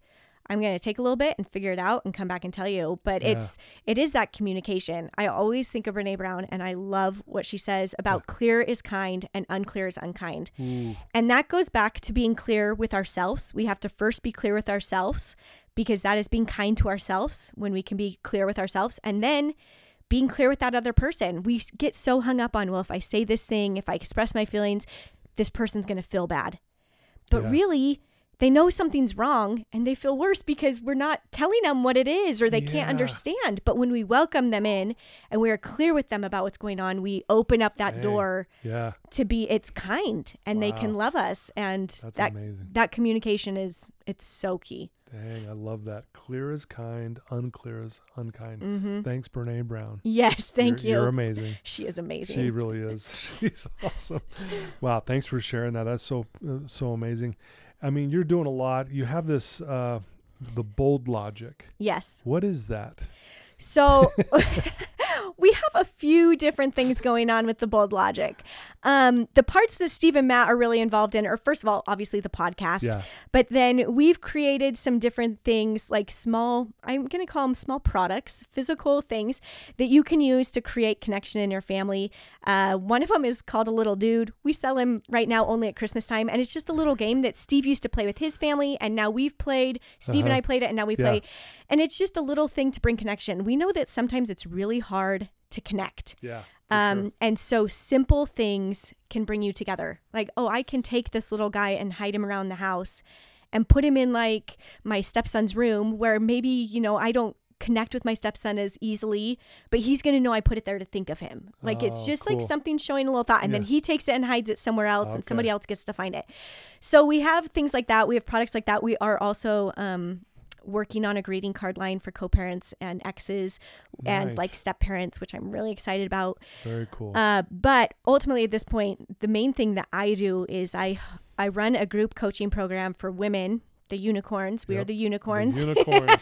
I'm going to take a little bit and figure it out and come back and tell you. But Yeah. it's it is that communication. I always think of Brene Brown and I love what she says about clear is kind and unclear is unkind. Ooh, And that goes back to being clear with ourselves. We have to first be clear with ourselves because that is being kind to ourselves when we can be clear with ourselves. And then being clear with that other person. We get so hung up on, well, if I say this thing, if I express my feelings, this person's going to feel bad. But Yeah. really, they know something's wrong and they feel worse because we're not telling them what it is or they Yeah. can't understand. But when we welcome them in and we are clear with them about what's going on, we open up that Dang. door yeah, to be it's kind and they can love us and that's that amazing. that communication is it's so key Dang, I love that. Clear is kind, unclear is unkind. mm-hmm. Thanks, Brene Brown. yes thank You're- you You're amazing. she is amazing She really is. She's awesome. Wow, thanks for sharing that. That's so uh, so amazing. I mean, you're doing a lot. You have this uh the bold logic. yes What is that? so we have a few different things going on with the bold logic um, the parts that steve and matt are really involved in are first of all obviously the podcast Yeah. But then we've created some different things like small, I'm going to call them small products, physical things that you can use to create connection in your family. Uh, one of them is called a little dude. We sell him right now only at Christmas time. And it's just a little game that Steve used to play with his family. And now we've played, Steve and Uh-huh. I played it, and now we Yeah. play. And it's just a little thing to bring connection. We know that sometimes it's really hard to connect. Yeah. Um, sure. And so simple things can bring you together. Like, oh, I can take this little guy and hide him around the house and put him in like my stepson's room where maybe, you know, I don't connect with my stepson as easily, but he's going to know I put it there to think of him. Like, it's Oh, just cool. like something showing a little thought. And then he takes it and hides it somewhere else and somebody else gets to find it. So we have things like that. We have products like that. We are also, um, working on a greeting card line for co-parents and exes and like step parents which i'm really excited about Very cool. uh, but ultimately, at this point, the main thing that I do is I I run a group coaching program for women, the unicorns. We are Yep. the The unicorns. unicorns.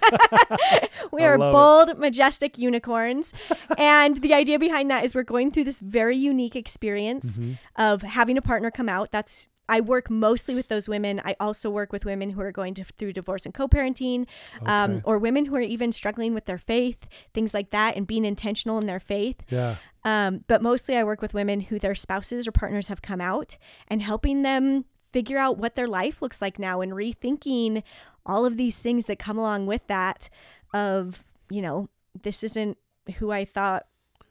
we I are love it. bold, majestic unicorns. and the idea behind that is we're going through this very unique experience Mhm. of having a partner come out. That's I work mostly with those women. I also work with women who are going to, through divorce and co-parenting, um, or women who are even struggling with their faith, things like that, and being intentional in their faith. Yeah. Um, but mostly I work with women who their spouses or partners have come out and helping them figure out what their life looks like now and rethinking all of these things that come along with that of, you know, this isn't who I thought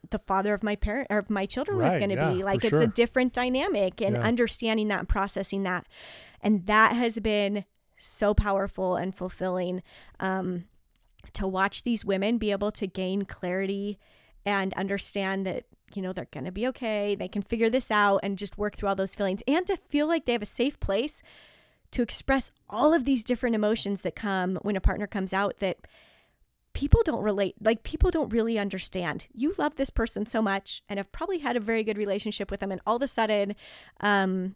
the father of my parent or my children was going to yeah, be. Like it's sure. a different dynamic and Yeah. understanding that and processing that. And that has been so powerful and fulfilling um, to watch these women be able to gain clarity and understand that you know they're going to be okay they can figure this out and just work through all those feelings and to feel like they have a safe place to express all of these different emotions that come when a partner comes out that people don't relate like people don't really understand. You love this person so much and have probably had a very good relationship with them and all of a sudden um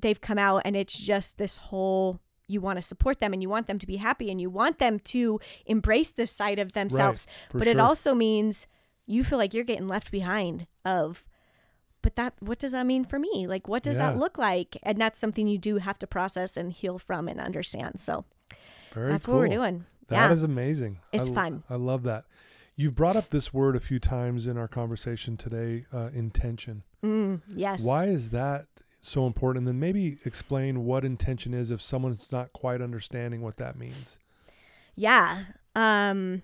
they've come out and it's just this whole you want to support them and you want them to be happy and you want them to embrace this side of themselves. for but it also means you feel like you're getting left behind of but that what does that mean for me? Like what does that look like? And that's something you do have to process and heal from and understand. So Very that's cool. what we're doing That yeah is amazing. It's I fun. I love that. You've brought up this word a few times in our conversation today, uh, intention. mm, yes Why is that so important? And then maybe explain what intention is if someone's not quite understanding what that means. yeah um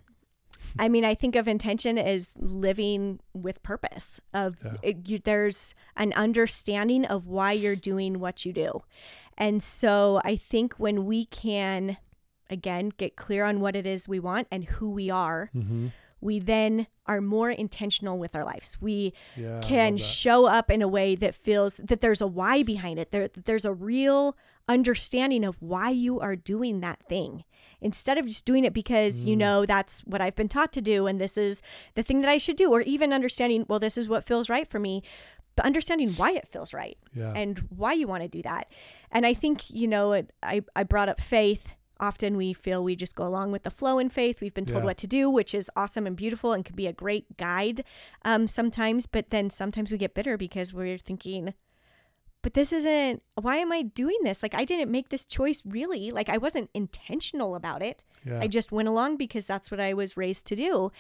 i mean i think of intention as living with purpose of Yeah. it, you, there's an understanding of why you're doing what you do and so i think when we can again get clear on what it is we want and who we are Mm-hmm. we then are more intentional with our lives. We Yeah. Can show up in a way that feels that there's a why behind it. There, that there's a real understanding of why you are doing that thing instead of just doing it because you Mm. know that's what I've been taught to do and this is the thing that I should do, or even understanding, well, this is what feels right for me, but understanding why it feels right yeah. and why you want to do that. And I think, you know, it, I, I brought up faith. Often we feel we just go along with the flow in faith. We've been told Yeah. what to do, which is awesome and beautiful and can be a great guide um, sometimes. But then sometimes we get bitter because we're thinking, but this isn't why am I doing this? Like I didn't make this choice really. Like I wasn't intentional about it. Yeah. I just went along because that's what I was raised to do.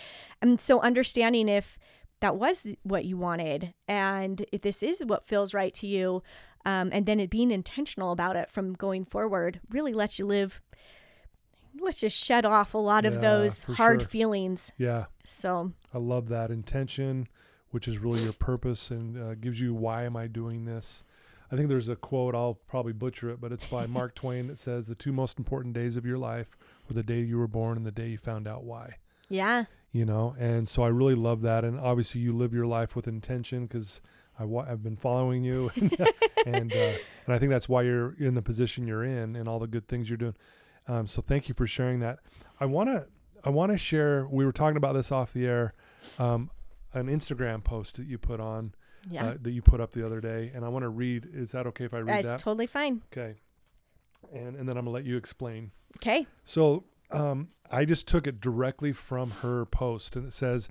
And so understanding if that was what you wanted and if this is what feels right to you, um, and then it being intentional about it from going forward really lets you live. Let's just shed off a lot of Yeah, those hard sure. feelings. yeah. So I love that intention, which is really your purpose and uh, gives you why am I doing this. I think there's a quote I'll probably butcher it, but it's by Mark Twain that says the two most important days of your life were the day you were born and the day you found out why. yeah, You know, and so I really love that, and obviously you live your life with intention because I I've been following you, and and, uh, and I think that's why you're in the position you're in and all the good things you're doing. Um, so thank you for sharing that. I want to I want to share. We were talking about this off the air. Um, an Instagram post that you put on yeah, uh, that you put up the other day, and I want to read. Is that okay if I read that's that? totally fine. okay. And and then I'm gonna let you explain. Okay, So um, I just took it directly from her post, and it says,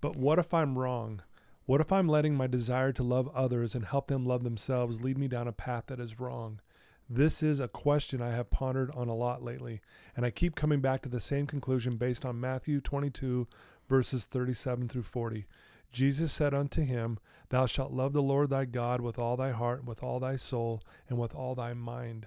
"But what if I'm wrong? What if I'm letting my desire to love others and help them love themselves lead me down a path that is wrong?" This is a question I have pondered on a lot lately, and I keep coming back to the same conclusion based on Matthew 22, verses 37 through 40. Jesus said unto him, Thou shalt love the Lord thy God with all thy heart, with all thy soul, and with all thy mind.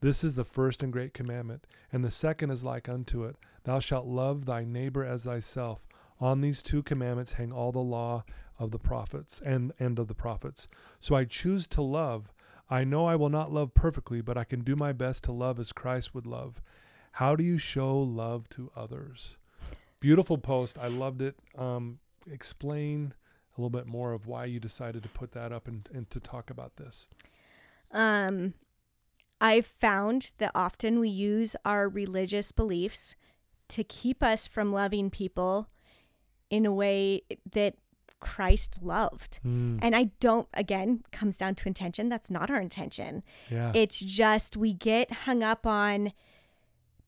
This is the first and great commandment. And the second is like unto it Thou shalt love thy neighbor as thyself. On these two commandments hang all the law of the prophets and, and of the prophets. So I choose to love. I know I will not love perfectly, but I can do my best to love as Christ would love. How do you show love to others? Beautiful post. I loved it. Um, explain a little bit more of why you decided to put that up and, and to talk about this. Um, I've found that often we use our religious beliefs to keep us from loving people in a way that Christ loved. Mm, And I don't, again, comes down to intention. That's not our intention. yeah. It's just we get hung up on,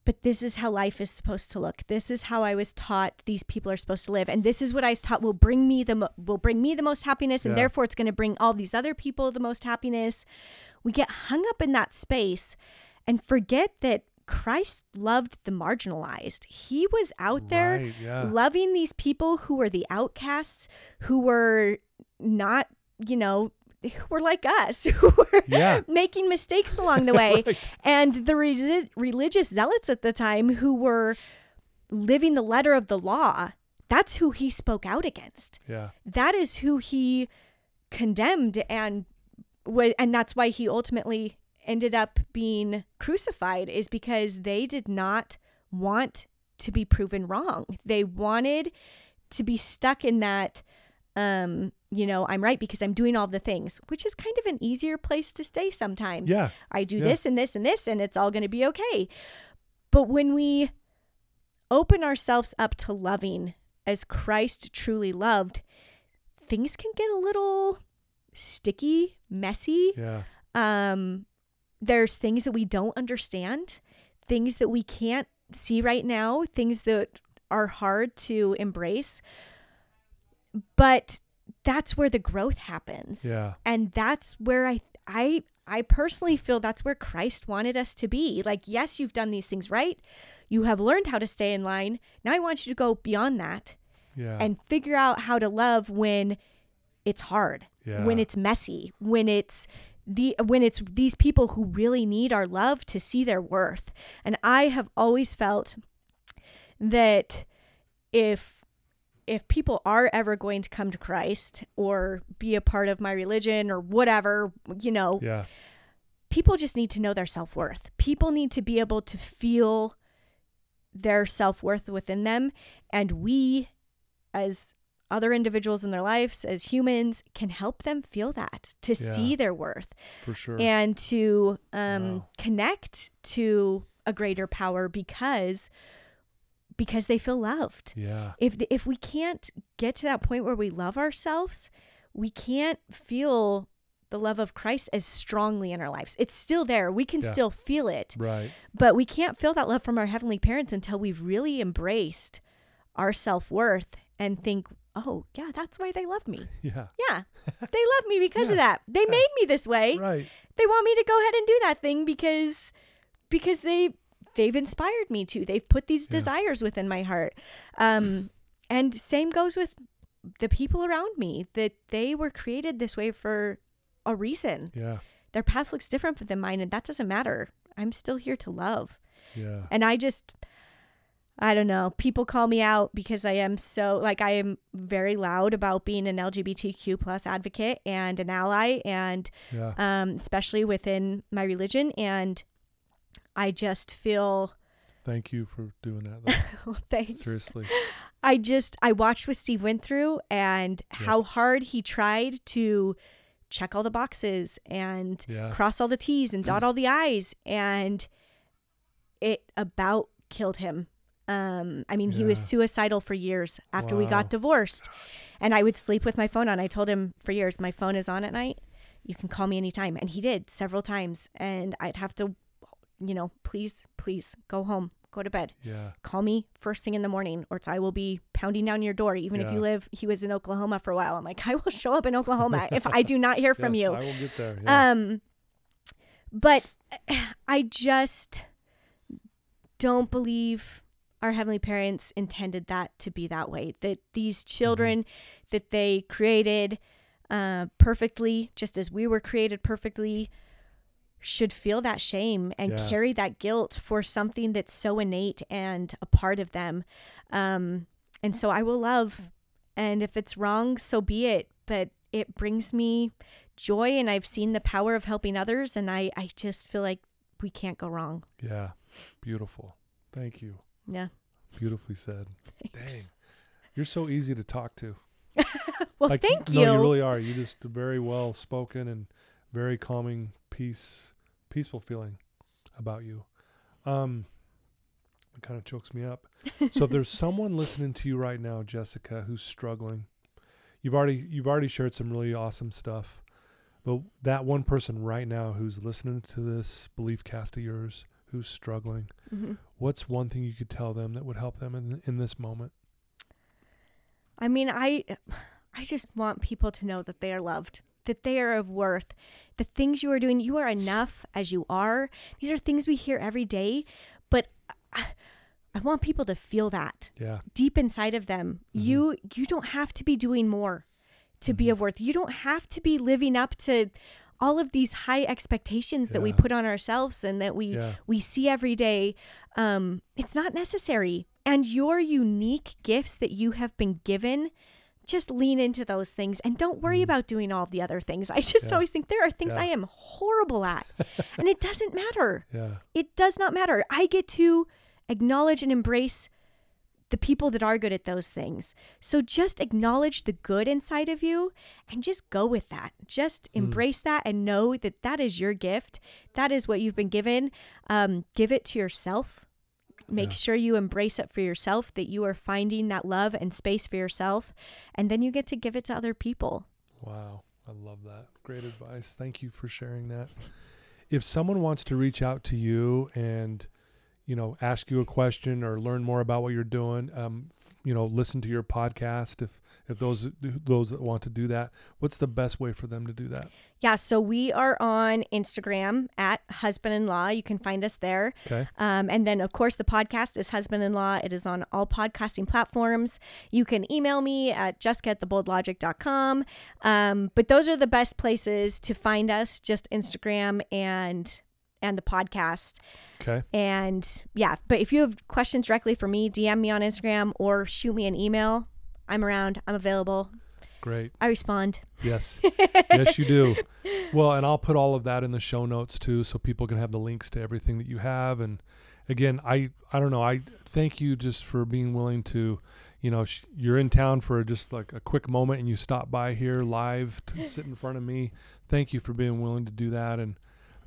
but this is how life is supposed to look. This is how I was taught these people are supposed to live, and this is what I was taught will bring me the mo- will bring me the most happiness, and Yeah. therefore it's going to bring all these other people the most happiness. We get hung up in that space and forget that Christ loved the marginalized. He was out there Right, yeah. loving these people who were the outcasts, who were not, you know, who were like us, who were Yeah. making mistakes along the way. Right. And the resi- religious zealots at the time who were living the letter of the law, that's who he spoke out against. Yeah. That is who he condemned and and that's why he ultimately ended up being crucified is because they did not want to be proven wrong. They wanted to be stuck in that um you know i'm right because i'm doing all the things which is kind of an easier place to stay sometimes Yeah. I do Yeah. this and this and this, and it's all going to be okay. But when we open ourselves up to loving as Christ truly loved, things can get a little sticky, messy. Yeah. Um, there's things that we don't understand, things that we can't see right now, things that are hard to embrace. But that's where the growth happens Yeah. and that's where i i i personally feel that's where christ wanted us to be like yes you've done these things right you have learned how to stay in line now i want you to go beyond that Yeah. and figure out how to love when it's hard yeah. when it's messy when it's the when it's these people who really need our love to see their worth and i have always felt that if if people are ever going to come to Christ or be a part of my religion or whatever, you know, yeah. people just need to know their self worth. People need to be able to feel their self worth within them. And we, as other individuals in their lives, as humans, can help them feel that, to Yeah. see their worth For sure. and to um, Wow. connect to a greater power because because they feel loved yeah. if the, if we can't get to that point where we love ourselves, we can't feel the love of Christ as strongly in our lives. It's still there. We can Yeah. still feel it, Right. but we can't feel that love from our heavenly parents until we've really embraced our self-worth and think oh, yeah, that's why they love me. Yeah. Yeah, they love me because of that. They made me this way. Right. They want me to go ahead and do that thing because because they they've inspired me to. They've put these Yeah. desires within my heart. Um, and same goes with the people around me that they were created this way for a reason. Yeah. Their path looks different than mine, and that doesn't matter. I'm still here to love. Yeah. And I just, I don't know. People call me out because I am so like I am very loud about being an LGBTQ plus advocate and an ally, and Yeah. um, especially within my religion. And I just feel, Thank you for doing that. Though. thanks. Seriously. I just I watched what Steve went through and how hard he tried to check all the boxes and Yeah. cross all the T's and dot all the I's and it about killed him. Um I mean he was suicidal for years after we got divorced. And I would sleep with my phone on. I told him for years my phone is on at night. You can call me anytime and he did several times and I'd have to you know, please please go home, go to bed Yeah. call me first thing in the morning or I will be pounding down your door even if you live he was in Oklahoma for a while I'm like I will show up in Oklahoma if I do not hear from Yes, you I will get there. Yeah. um but I just don't believe our heavenly parents intended that to be that way that these children that they created uh, perfectly just as we were created perfectly should feel that shame and Yeah. carry that guilt for something that's so innate and a part of them um, and so i will love and if it's wrong so be it but it brings me joy and i've seen the power of helping others and i, I just feel like we can't go wrong yeah. Beautiful. Thank you. Yeah Beautifully said. Thanks. Dang. You're so easy to talk to. well Like, thank no, you you really are. You just very well spoken and very calming, peace, peaceful feeling about you. Um, it kind of chokes me up. so if there's someone listening to you right now, Jessica, who's struggling, you've already you've already shared some really awesome stuff. But that one person right now who's listening to this belief cast of yours, who's struggling, Mhm. What's one thing you could tell them that would help them in in this moment? I mean, I I just want people to know that they are loved, that they are of worth. The things you are doing, you are enough as you are. These are things we hear every day, but I, I want people to feel that Yeah. deep inside of them. Mhm. You you don't have to be doing more to be Mhm. of worth. You don't have to be living up to all of these high expectations that we put on ourselves and that we Yeah. we see every day um, it's not necessary and your unique gifts that you have been given just lean into those things and don't worry Mhm. about doing all the other things i just Yeah. always think there are things i am horrible at and it doesn't matter Yeah. it does not matter i get to acknowledge and embrace the people that are good at those things so just acknowledge the good inside of you and just go with that just Mm. embrace that and know that that is your gift that is what you've been given um, give it to yourself make Yeah. sure you embrace it for yourself that you are finding that love and space for yourself and then you get to give it to other people Wow. I love that. Great advice. Thank you for sharing that. If someone wants to reach out to you and, you know, ask you a question or learn more about what you're doing, um, you know, listen to your podcast, if, if those, those that want to do that, what's the best way for them to do that? yeah so we are on instagram at husband in law you can find us there Okay. Um, and then, of course, the podcast is Husband in Law. It is on all podcasting platforms. You can email me at justgettheboldlogic.com. Um, but those are the best places to find us, just Instagram and and the podcast. Okay. And yeah, but if you have questions directly for me, DM me on Instagram or shoot me an email. I'm around. I'm available. Great. I respond. Yes. yes, you do. Well, and I'll put all of that in the show notes too, so people can have the links to everything that you have. And again, I I don't know. I thank you just for being willing to, you know, sh- you're in town for just like a quick moment, and you stop by here live to sit in front of me. Thank you for being willing to do that, and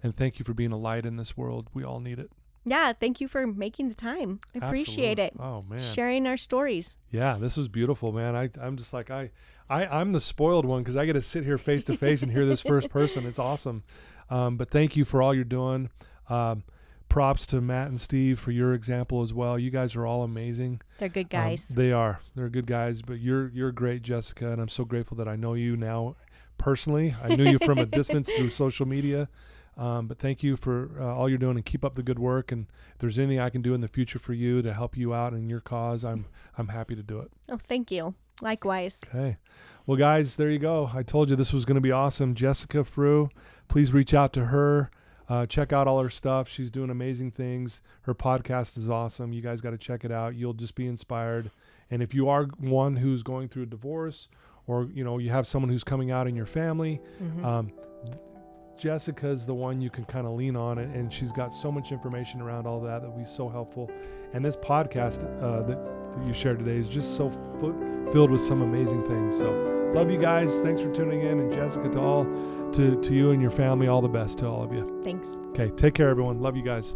and thank you for being a light in this world. We all need it. Yeah, thank you for making the time. I appreciate it. Oh man. Sharing our stories. Yeah, this is beautiful, man. I I'm just like I I I'm the spoiled one because I get to sit here face to face and hear this first person. It's awesome. Um, but thank you for all you're doing. Um, props to Matt and Steve for your example as well. You guys are all amazing. They're good Um, guys. they are. They're good guys, but you're you're great, Jessica, and I'm so grateful that I know you now personally. I knew you from a distance through social media. Um, but thank you for uh, all you're doing and keep up the good work. And if there's anything I can do in the future for you to help you out in your cause, I'm I'm happy to do it. oh, thank you. Likewise. Okay. Well, guys, there you go. I told you this was going to be awesome. Jessica Frew, please reach out to her. Uh, check out all her stuff. She's doing amazing things. Her podcast is awesome. You guys got to check it out. You'll just be inspired. And if you are one who's going through a divorce, or you know you have someone who's coming out in your family, Mhm. um, Jessica's the one you can kind of lean on, and, and she's got so much information around all that that will be so helpful. And this podcast uh, that, that you shared today is just so fu- filled with some amazing things. So, love you guys. Thanks for tuning in, and Jessica, to all, to to you and your family, all the best to all of you. Thanks. Okay, take care, everyone. Love you guys.